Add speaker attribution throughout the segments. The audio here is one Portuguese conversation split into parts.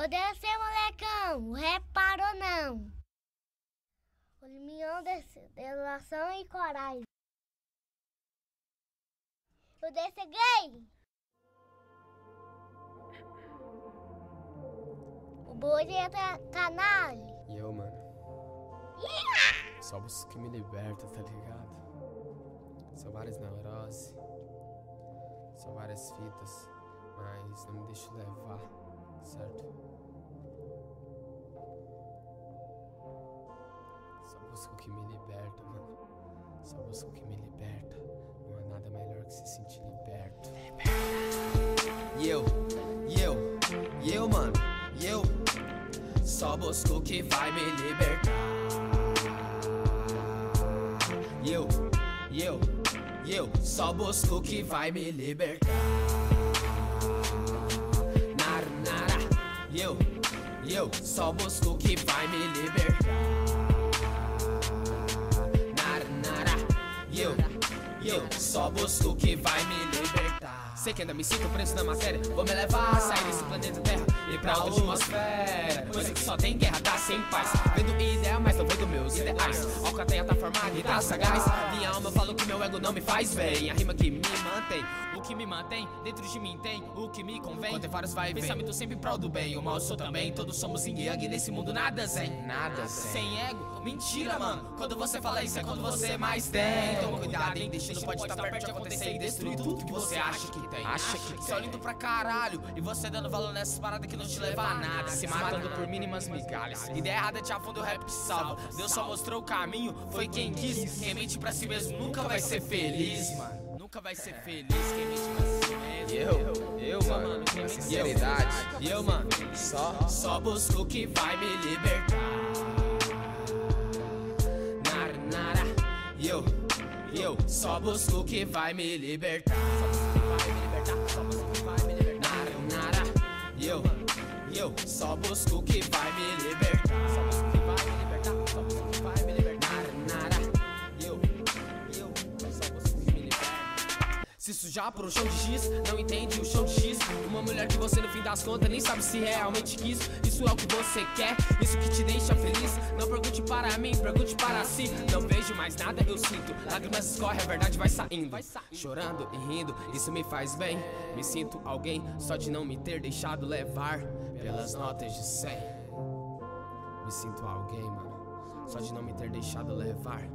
Speaker 1: Ô descer, molecão, reparou não. O limião de delação e coragem. O desse gay. O boi é canal.
Speaker 2: E eu, mano? Só busco que me liberta, tá ligado? São várias neuroses, são várias fitas, O que me liberta, mano. Só busco que me liberta. Não há nada melhor que se sentir liberto.
Speaker 3: E eu, e eu, e eu, mano, e eu. Só busco que vai me libertar. E eu, e eu, e eu. Só busco que vai me libertar. Nara. E eu, e eu. Só busco que vai me libertar. Eu. Só busco o que vai me. Sei que ainda me sinto preso na matéria. Vou me levar a sair desse planeta Terra e pra outra atmosfera. Coisa que só tem guerra, tá sem paz. Vendo ideia, mas não vendo meus ideais. Alcateia tá formada e tá sagaz. Minha alma fala que meu ego não me faz bem. A rima que me mantém. O que me mantém dentro de mim tem o que me convém. Quando tem vários vai e vem. Pensamento sempre em prol do bem. O mal sou também. Todos somos yin yang. Nesse mundo nada zen.
Speaker 2: Nada zen.
Speaker 3: Sem ego. Mentira, mano. Quando você fala isso é quando você mais tem. Toma cuidado, hein? Destino pode estar perto de acontecer e destruir tudo que você acha que tem.
Speaker 2: Acha que
Speaker 3: Só
Speaker 2: tem.
Speaker 3: lindo pra caralho. E você dando valor nessas paradas que não te leva a nada.
Speaker 2: Se matando por mínimas migalhas.
Speaker 3: Ideia errada te afunda, o rap te salva. Deus só mostrou o caminho, foi quem quis. Quem mente pra si mesmo nunca vai ser feliz, mano. Nunca vai ser feliz quem mente pra si mesmo.
Speaker 2: Eu, eu, mano, sinceridade.
Speaker 3: E eu, mano,
Speaker 2: Só,
Speaker 3: só busco que vai me libertar. E eu, eu, só busco o que vai me libertar. Só busco o que vai me por um chão de giz, não entende o chão de X. Uma mulher que você no fim das contas nem sabe se realmente quis. Isso é o que você quer, isso que te deixa feliz. Não pergunte para mim, pergunte para si. Não vejo mais nada, eu sinto. Lágrimas escorrem, a verdade vai saindo. Chorando e rindo, isso me faz bem. Me sinto alguém só de não me ter deixado levar pelas notas de 100. Me sinto alguém, mano, só de não me ter deixado levar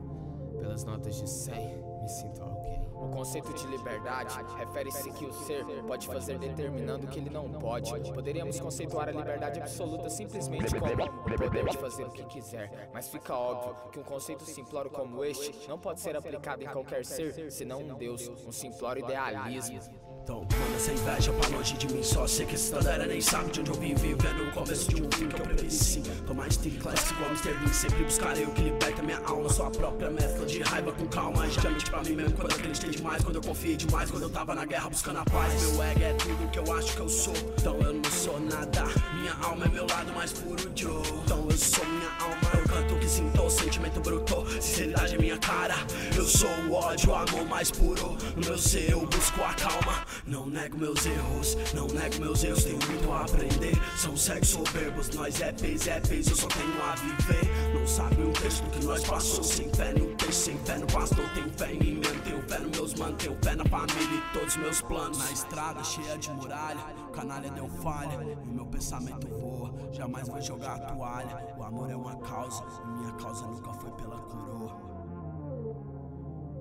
Speaker 3: pelas notas de 100. Me sinto alguém. O conceito de liberdade refere-se que o ser pode fazer determinando o que ele não pode. Poderíamos conceituar a liberdade absoluta simplesmente como o poder de fazer o que quiser, mas fica óbvio que um conceito simplório como este não pode ser aplicado em qualquer ser, senão um Deus, um simplório idealismo.
Speaker 4: Então, manda essa inveja pra longe de mim Só sei que esse galera nem sabe de onde eu vim. Vivendo o começo de um fim que eu prevenci Tô mais de classe igual Mr. Bean Sempre buscarei o que liberta minha alma. Sou a própria mescla de raiva com calma Já mente pra mim mesmo. Quando eu acreditei demais Quando eu confiei demais, quando eu tava na guerra buscando a paz. Meu ego é tudo que eu acho que eu sou. Então eu não sou nada. Minha alma é meu lado mais puro Joe. Então eu sou minha alma canto o que sinto, sentimento bruto Sinceridade é minha cara Eu sou o ódio, o amor mais puro No meu ser eu busco a calma não nego meus erros, não nego meus erros, tenho muito a aprender. São cegos soberbos, nós é pez, é pez, eu só tenho a viver. Não sabe um texto que nós passou, sem fé no texto, sem fé no pastor. Tenho fé em mim tenho fé nos meus manos, tenho fé na família e todos meus planos. Na estrada cheia de muralha, o canalha deu falha, e o meu pensamento voa, jamais vou jogar a toalha. O amor é uma causa, e minha causa nunca foi pela coroa.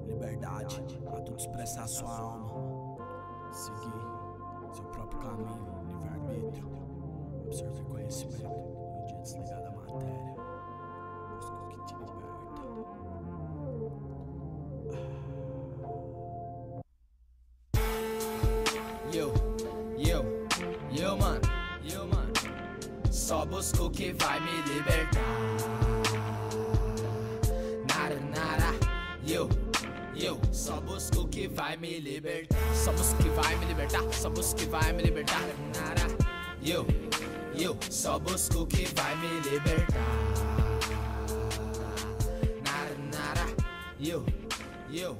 Speaker 4: Liberdade, a tudo expressar sua alma. Seguir seu próprio caminho, livre-arbítrio. Absorver conhecimento um dia desligar da matéria.
Speaker 3: Só busco o que vai me libertar. Nara, nara, eu, eu, só busco o que vai me libertar. Só busco o que vai me libertar, só busco o que vai me libertar. Nara, eu, eu, só busco o que vai me libertar. Nara, nara, eu, eu.